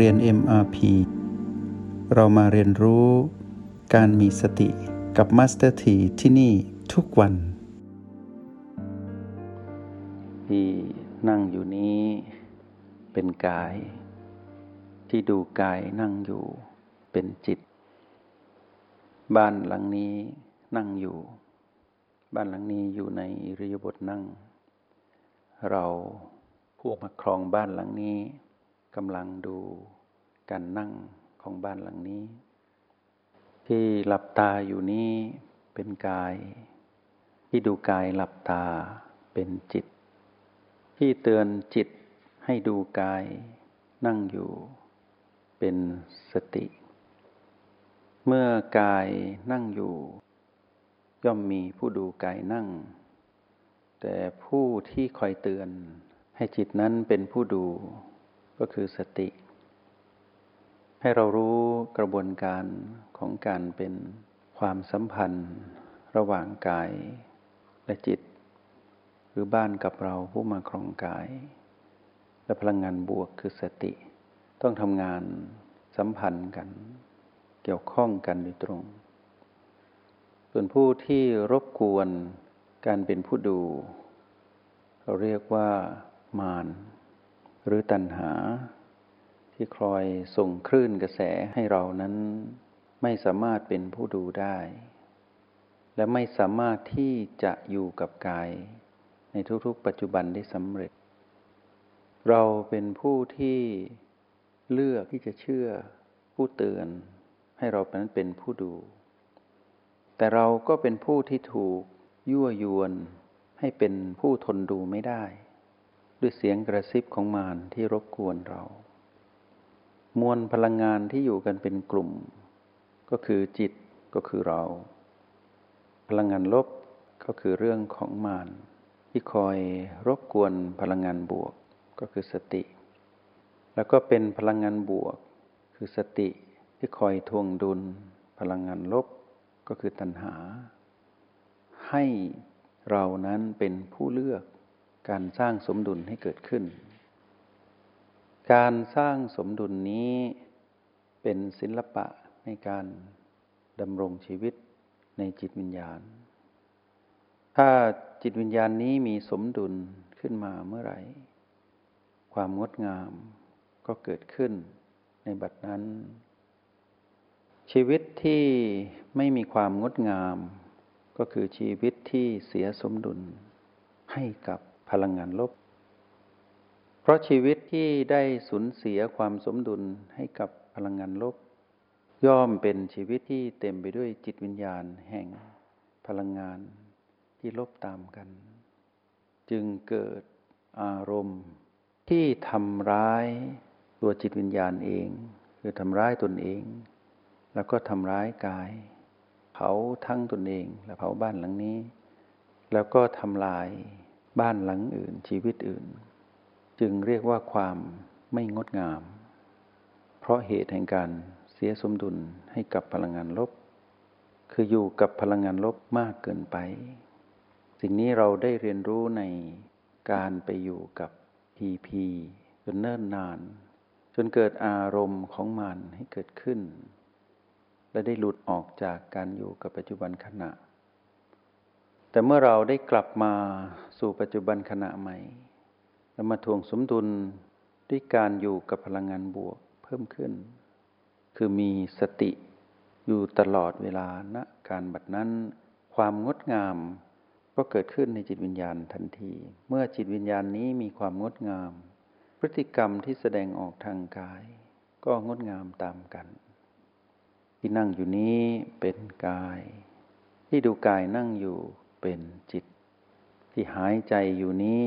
เรียน MRP เรามาเรียนรู้การมีสติกับ Master T ที่ที่นี่ทุกวัน ที่นั่งอยู่นี้เป็นกาย ที่ดูกายนั่งอยู่เป็นจิต บ้านหลังนี้นั่งอยู่ บ้านหลังนี้อยู่ในอิริยาบถนั่ง เราผู้มาครองบ้านหลังนี้ กำลังดูการนั่งของบ้านหลังนี้ ที่หลับตาอยู่นี้เป็นกาย ที่ดูกายหลับตาเป็นจิต ที่เตือนจิตให้ดูกายนั่งอยู่ เป็นสติ เมื่อกายนั่งอยู่ ย่อมมีผู้ดูกายนั่ง แต่ผู้ที่คอยเตือนให้จิตนั้นเป็นผู้ดู ก็คือสติ ให้เรารู้กระบวนการของการเป็นความสัมพันธ์ ระหว่างกายและจิต หรือบ้านกับเราผู้มาครองกาย และพลังงานบวกคือสติ ต้องทำงานสัมพันธ์กัน เกี่ยวข้องกันโดยตรง ส่วนผู้ที่รบกวนการเป็นผู้ดู เราเรียกว่ามาร หรือตัณหา ที่คอยส่งคลื่นกระแสให้เรานั้นไม่สามารถเป็นผู้ดูได้ และไม่สามารถที่จะอยู่กับกาย ในทุกๆ ปัจจุบันได้สำเร็จ เราเป็นผู้ที่เลือกที่จะเชื่อผู้เตือน ให้เราเป็นเป็นผู้ดู แต่เราก็เป็นผู้ที่ถูกยั่วยวนให้เป็นผู้ทนดูไม่ได้ ด้วยเสียงกระซิบของมารที่รบกวนเรา มวลพลังงานที่อยู่กันเป็นกลุ่ม ก็คือจิตก็คือเรา พลังงานลบก็คือเรื่องของมารที่คอยรบกวนพลังงานบวกก็คือสติ แล้วก็เป็นพลังงานบวก คือสติที่คอยทวงดุล พลังงานลบก็คือตัณหา ให้เรานั้นเป็นผู้เลือก การสร้างสมดุลให้เกิดขึ้น การสร้างสมดุลนี้เป็นศิลปะในการดำรงชีวิตในจิตวิญญาณ ถ้าจิตวิญญาณนี้มีสมดุลขึ้นมาเมื่อไหร่ ความงดงามก็เกิดขึ้นในบัดนั้น ชีวิตที่ไม่มีความงดงาม ก็คือชีวิตที่เสียสมดุลให้กับ พลังงานลบ เพราะชีวิตที่ได้สูญเสียความสมดุลให้กับพลังงานลบ ย่อมเป็นชีวิตที่เต็มไปด้วยจิตวิญญาณแห่งพลังงานที่ลบตามกัน จึงเกิดอารมณ์ที่ทำร้ายตัวจิตวิญญาณเอง คือทำร้ายตนเอง แล้วก็ทำร้ายกายเผาทั้งตนเองและเผาบ้านหลังนี้ แล้วก็ทำลาย บ้านหลังอื่นชีวิตอื่น จึงเรียกว่าความไม่งดงาม เพราะเหตุแห่งการเสียสมดุลให้กับพลังงานลบ คืออยู่กับพลังงานลบมากเกินไป สิ่งนี้เราได้เรียนรู้ในการไปอยู่กับพีพีจนเนิ่นนาน จนเกิดอารมณ์ของมันให้เกิดขึ้น และได้หลุดออกจากการอยู่กับปัจจุบันขณะ แต่เมื่อเราได้กลับมาสู่ปัจจุบันขณะใหม่แล้วมาทวงสมดุลด้วยการอยู่กับพลังงานบวกเพิ่มขึ้น คือมีสติอยู่ตลอดเวลาณนะการบัดนั้น ความงดงามก็เกิดขึ้นในจิตวิญญาณทันที เมื่อจิตวิญญาณนี้มีความงดงาม พฤติกรรมที่แสดงออกทางกาย ก็งดงามตามกัน ที่นั่งอยู่นี้เป็นกาย ที่ดูกายนั่งอยู่ เป็นจิต ที่หายใจอยู่นี้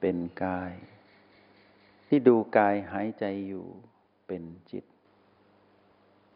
เป็นกาย ที่ดูกายหายใจอยู่เป็นจิต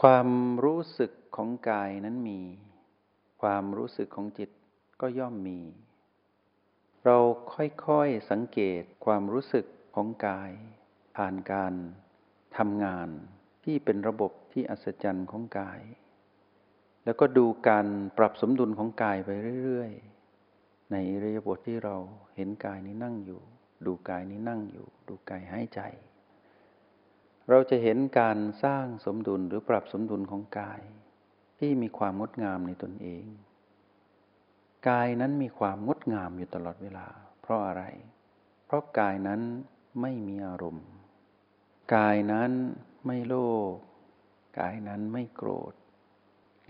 ความรู้สึกของกายนั้นมี ความรู้สึกของจิตก็ย่อมมี เราค่อยๆสังเกตความรู้สึกของกาย ผ่านการทำงานที่เป็นระบบที่อัศจรรย์ของกาย แล้วก็ดูการปรับสมดุลของกายไปเรื่อยๆ ในระยะบทที่เราเห็นกายนี้นั่งอยู่ ดูกายนี้นั่งอยู่ ดูกายหายใจ เราจะเห็นการสร้างสมดุลหรือปรับสมดุลของกาย ที่มีความงดงามในตนเอง กายนั้นมีความงดงามอยู่ตลอดเวลา เพราะอะไร เพราะกายนั้นไม่มีอารมณ์ กายนั้นไม่โลภกายนั้นไม่โกรธ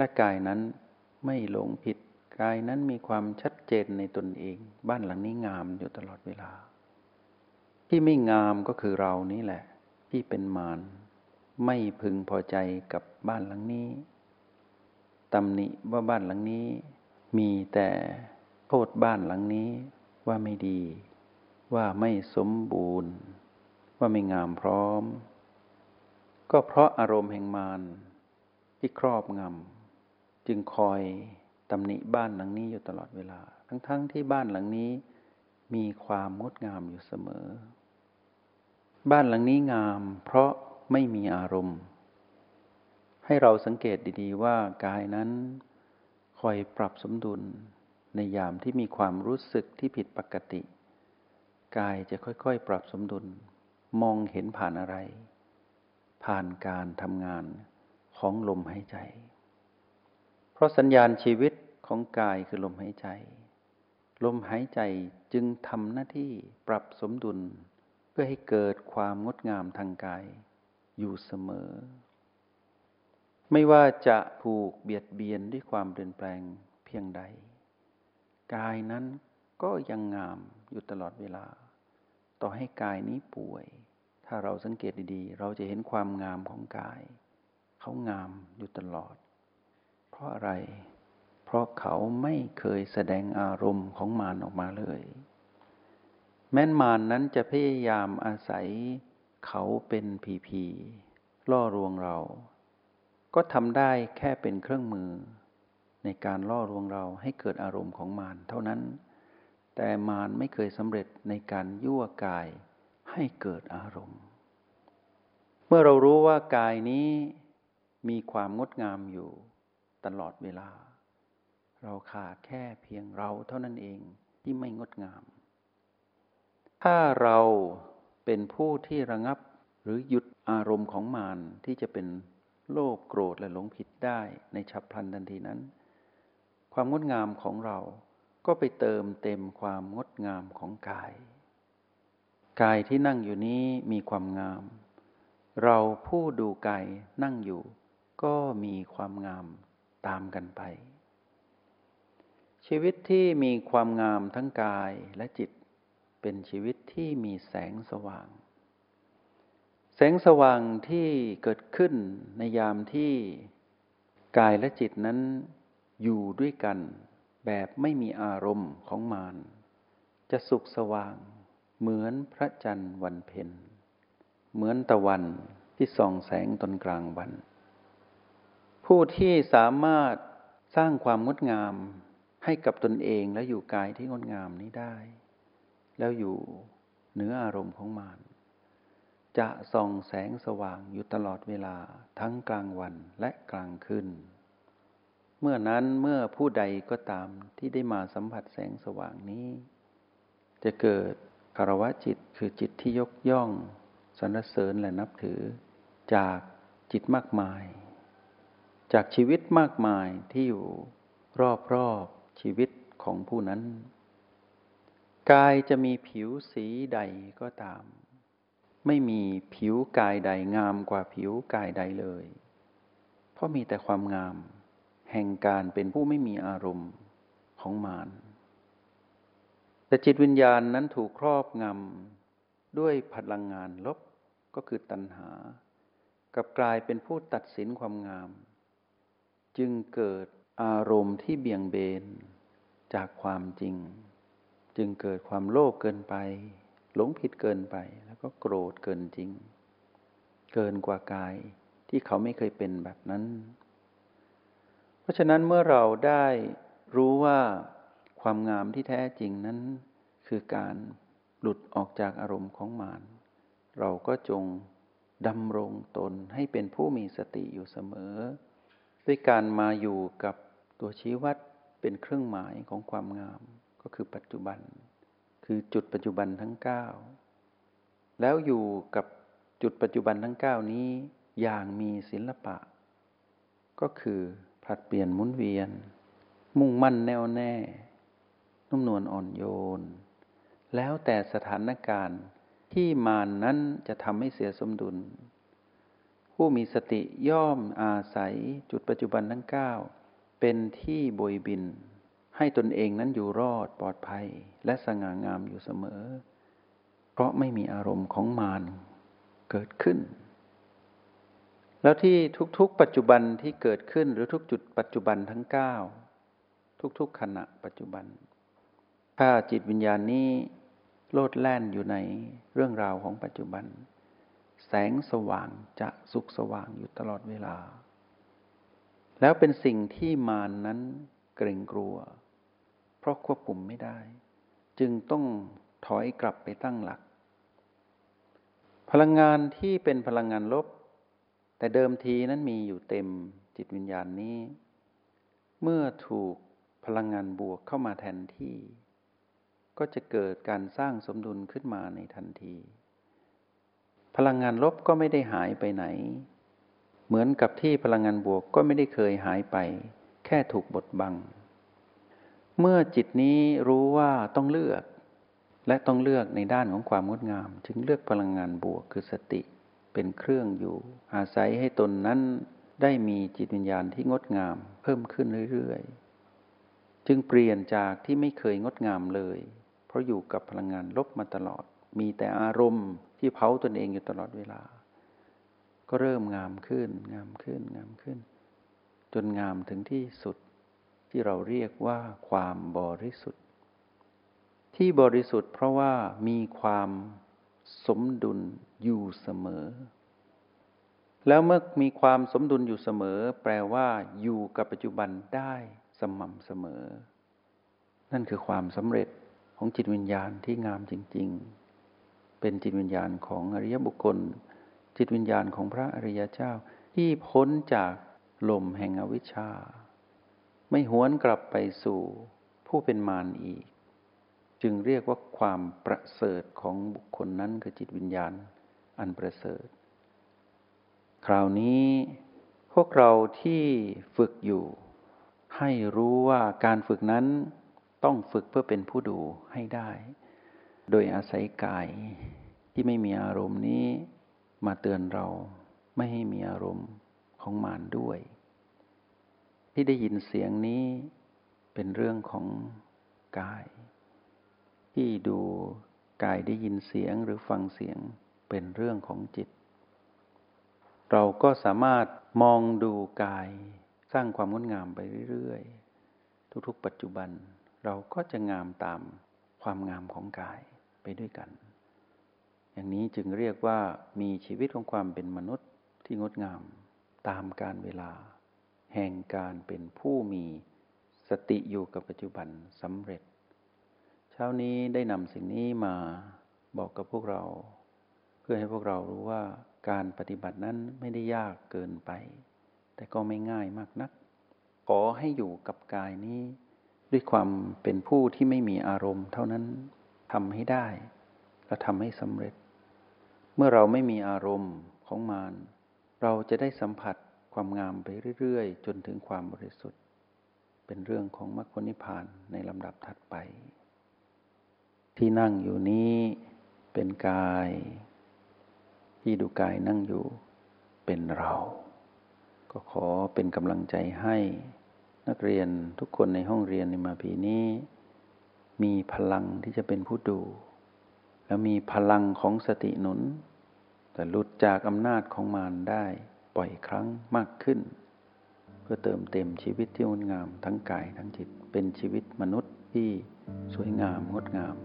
และกายนั้นไม่หลงผิด กายนั้นมีความชัดเจนในตนเอง บ้านหลังนี้งามอยู่ตลอดเวลา ที่ไม่งามก็คือเรานี่แหละ ที่เป็นมารไม่พึงพอใจกับบ้านหลังนี้ตำหนิว่าบ้านหลังนี้ มีแต่โทษบ้านหลังนี้ว่าไม่ดี ว่าไม่สมบูรณ์ ว่าไม่งามพร้อม ก็เพราะอารมณ์แห่งมารที่ครอบงำ จึงคอยตำหนิบ้านหลังนี้อยู่ตลอดเวลา ทั้งๆทที่บ้านหลังนี้มีความงดงามอยู่เสมอ บ้านหลังนี้งามเพราะไม่มีอารมณ์ ให้เราสังเกตดีๆว่ากายนั้นคอยปรับสมดุลในยามที่มีความรู้สึกที่ผิดปกติ กายจะค่อยๆ ปรับสมดุล มองเห็นผ่านอะไร ผ่านการทำงานของลมหายใจ ราะสัญญาณชีวิตของกายคือลมหายใจ ลมหายใจจึงทำหน้าที่ปรับสมดุล เพื่อให้เกิดความงดงามทางกาย อยู่เสมอ ไม่ว่าจะถูกเบียดเบียนด้วยความเปลี่ยนแปลงเพียงใด กายนั้นก็ยังงามอยู่ตลอดเวลา ต่อให้กายนี้ป่วย ถ้าเราสังเกตดีๆ เราจะเห็นความงามของกาย เขางามอยู่ตลอด ราะอะไร เพราะเขาไม่เคยแสดงอารมณ์ของมารออกมาเลย แม้นมารนนั้นจะพยายามอาศัยเขาเป็นผีผีล่อลวงเรา ก็ทำได้แค่เป็นเครื่องมือ ในการล่อลวงเราให้เกิดอารมณ์ของมารเท่านั้น แต่มารไม่เคยสำเร็จในการยั่วกายให้เกิดอารมณ์ เมื่อเรารู้ว่ากายนี้มีความงดงามอยู่ ตลอดเวลา เราขาดแค่เพียงเราเท่านั้นเองที่ไม่งดงาม ถ้าเราเป็นผู้ที่ระงับหรือหยุดอารมณ์ของมารที่จะเป็นโลภโกรธและหลงผิดได้ในฉับพลันทันทีนั้น ความงดงามของเราก็ไปเติมเต็มความงดงามของกาย กายที่นั่งอยู่นี้มีความงาม เราผู้ดูกายนั่งอยู่ ก็มีความงาม ตามกันไป ชีวิตที่มีความงามทั้งกายและจิต เป็นชีวิตที่มีแสงสว่าง แสงสว่างที่เกิดขึ้นในยามที่กายและจิตนั้นอยู่ด้วยกันแบบไม่มีอารมณ์ของมารจะสุขสว่างเหมือนพระจันทร์วันเพ็ญเหมือนตะวันที่ส่องแสงตอนกลางวัน ผู้ที่สามารถสร้างความงดงามให้กับตนเองและอยู่กายที่งดงามนี้ได้ แล้วอยู่เหนืออารมณ์ของมารจะส่องแสงสว่างอยู่ตลอดเวลาทั้งกลางวันและกลางคืนเมื่อนั้นเมื่อผู้ใดก็ตามที่ได้มาสัมผัสแสงสว่างนี้ จะเกิดคารวะจิตคือจิตที่ยกย่องสรรเสริญและนับถือจากจิตมากมาย จากชีวิตมากมายที่อยู่รอบๆชีวิตของผู้นั้น กายจะมีผิวสีใดก็ตาม ไม่มีผิวกายใดงามกว่าผิวกายใดเลย เพราะมีแต่ความงาม แห่งการเป็นผู้ไม่มีอารมณ์ของมารแต่จิตวิญญาณนั้นถูกครอบงำด้วยพลังงานลบก็คือตัณหากับกลายเป็นผู้ตัดสินความงาม จึงเกิดอารมณ์ที่เบี่ยงเบนจากความจริง จึงเกิดความโลภเกินไป หลงผิดเกินไป แล้วก็โกรธเกินจริง เกินกว่ากายที่เขาไม่เคยเป็นแบบนั้น เพราะฉะนั้นเมื่อเราได้รู้ว่าความงามที่แท้จริงนั้น คือการหลุดออกจากอารมณ์ของมารเราก็จงดำรงตนให้เป็นผู้มีสติอยู่เสมอ ด้วยการมาอยู่กับตัวชี้วัดเป็นเครื่องหมายของความงามก็คือปัจจุบัน คือจุดปัจจุบันทั้ง 9 แล้วอยู่กับจุดปัจจุบันทั้งเก้านี้อย่างมีศิลปะ ก็คือผลัดเปลี่ยนหมุนเวียน มุ่งมั่นแน่วแน่นุ่มนวลอ่อนโยน แล้วแต่สถานการณ์ที่มานนั้นจะทำให้เสียสมดุล ผู้มีสติย่อมอาศัยจุดปัจจุบันทั้งเก้าเป็นที่บยบิน ให้ตนเองนั้นอยู่รอดปลอดภัย และสง่างามอยู่เสมอ เพราะไม่มีอารมณ์ของมารเกิดขึ้น แล้วที่ทุกๆ ปัจจุบันที่เกิดขึ้นหรือทุกจุดปัจจุบันทั้งเก้าทุกๆขณะปัจจุบัน ถ้าจิตวิญญาณนี้โลดแล่นอยู่ในเรื่องราวของปัจจุบัน แสงสว่างจะสุขสว่างอยู่ตลอดเวลา แล้วเป็นสิ่งที่มานนั้นเกรงกลัว เพราะควบคุมไม่ได้ จึงต้องถอยกลับไปตั้งหลัก พลังงานที่เป็นพลังงานลบ แต่เดิมทีนั้นมีอยู่เต็มจิตวิญญาณนี้ เมื่อถูกพลังงานบวกเข้ามาแทนที่ ก็จะเกิดการสร้างสมดุลขึ้นมาในทันที พลังงานลบก็ไม่ได้หายไปไหน เหมือนกับที่พลังงานบวกก็ไม่ได้เคยหายไป แค่ถูกบดบัง เมื่อจิตนี้รู้ว่าต้องเลือก และต้องเลือกในด้านของความงดงาม จึงเลือกพลังงานบวกคือสติเป็นเครื่องอยู่ อาศัยให้ตนนั้นได้มีจิตวิญญาณที่งดงามเพิ่มขึ้นเรื่อยๆ จึงเปลี่ยนจากที่ไม่เคยงดงามเลย เพราะอยู่กับพลังงานลบมาตลอด มีแต่อารมณ์ที่เผาตนเองอยู่ตลอดเวลา ก็เริ่มงามขึ้น งามขึ้น งามขึ้น จนงามถึงที่สุดที่เราเรียกว่าความบริสุทธิ์ ที่บริสุทธิ์เพราะว่ามีความสมดุลอยู่เสมอ แล้วเมื่อมีความสมดุลอยู่เสมอ แปลว่าอยู่กับปัจจุบันได้สม่ำเสมอ นั่นคือความสำเร็จของจิตวิญญาณที่งามจริง ๆ เป็นจิตวิญญาณของอริยบุคคล จิตวิญญาณของพระอริยเจ้า ที่พ้นจากลมแห่งอวิชชา ไม่หวนกลับไปสู่ผู้เป็นมารอีก จึงเรียกว่าความประเสริฐของบุคคลนั้นคือจิตวิญญาณอันประเสริฐ คราวนี้พวกเราที่ฝึกอยู่ ให้รู้ว่าการฝึกนั้นต้องฝึกเพื่อเป็นผู้ดูให้ได้ โดยอาศัยกายที่ไม่มีอารมณ์นี้มาเตือนเราไม่ให้มีอารมณ์ของมานด้วย ที่ได้ยินเสียงนี้เป็นเรื่องของกาย ที่ดูกายได้ยินเสียงหรือฟังเสียงเป็นเรื่องของจิต เราก็สามารถมองดูกายสร้างความงดงามไปเรื่อยๆ ทุกๆ ปัจจุบันเราก็จะงามตามความงามของกาย ด้วยกัน อย่างนี้จึงเรียกว่ามีชีวิตของความเป็นมนุษย์ที่งดงามตามการเวลา แห่งการเป็นผู้มีสติอยู่กับปัจจุบันสำเร็จ เช้านี้ได้นำสิ่งนี้มาบอกกับพวกเรา เพื่อให้พวกเรารู้ว่าการปฏิบัตินั้นไม่ได้ยากเกินไป แต่ก็ไม่ง่ายมากนัก ขอให้อยู่กับกายนี้ ด้วยความเป็นผู้ที่ไม่มีอารมณ์เท่านั้น ทำให้ได้และทำให้สำเร็จ เมื่อเราไม่มีอารมณ์ของมารเราจะได้สัมผัสความงามไปเรื่อยๆ จนถึงความบริสุทธิ์ เป็นเรื่องของมรรคนิพพานในลำดับถัดไป ที่นั่งอยู่นี้เป็นกาย ที่ดูกายนั่งอยู่เป็นเรา ก็ขอเป็นกำลังใจให้นักเรียนทุกคนในห้องเรียนในมาปีนี้ มีพลังที่จะเป็นผู้ดู แล้วมีพลังของสติหนุน แต่หลุดจากอำนาจของมารได้ปล่อยครั้งมากขึ้น เพื่อเติมเต็มชีวิตที่งดงามทั้งกายทั้งจิตเป็นชีวิตมนุษย์ที่สวยงามงดงาม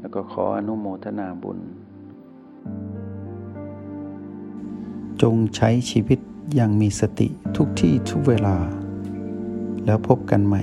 แล้วก็ขออนุโมทนาบุญ จงใช้ชีวิตอย่างมีสติทุกที่ทุกเวลา แล้วพบกันใหม่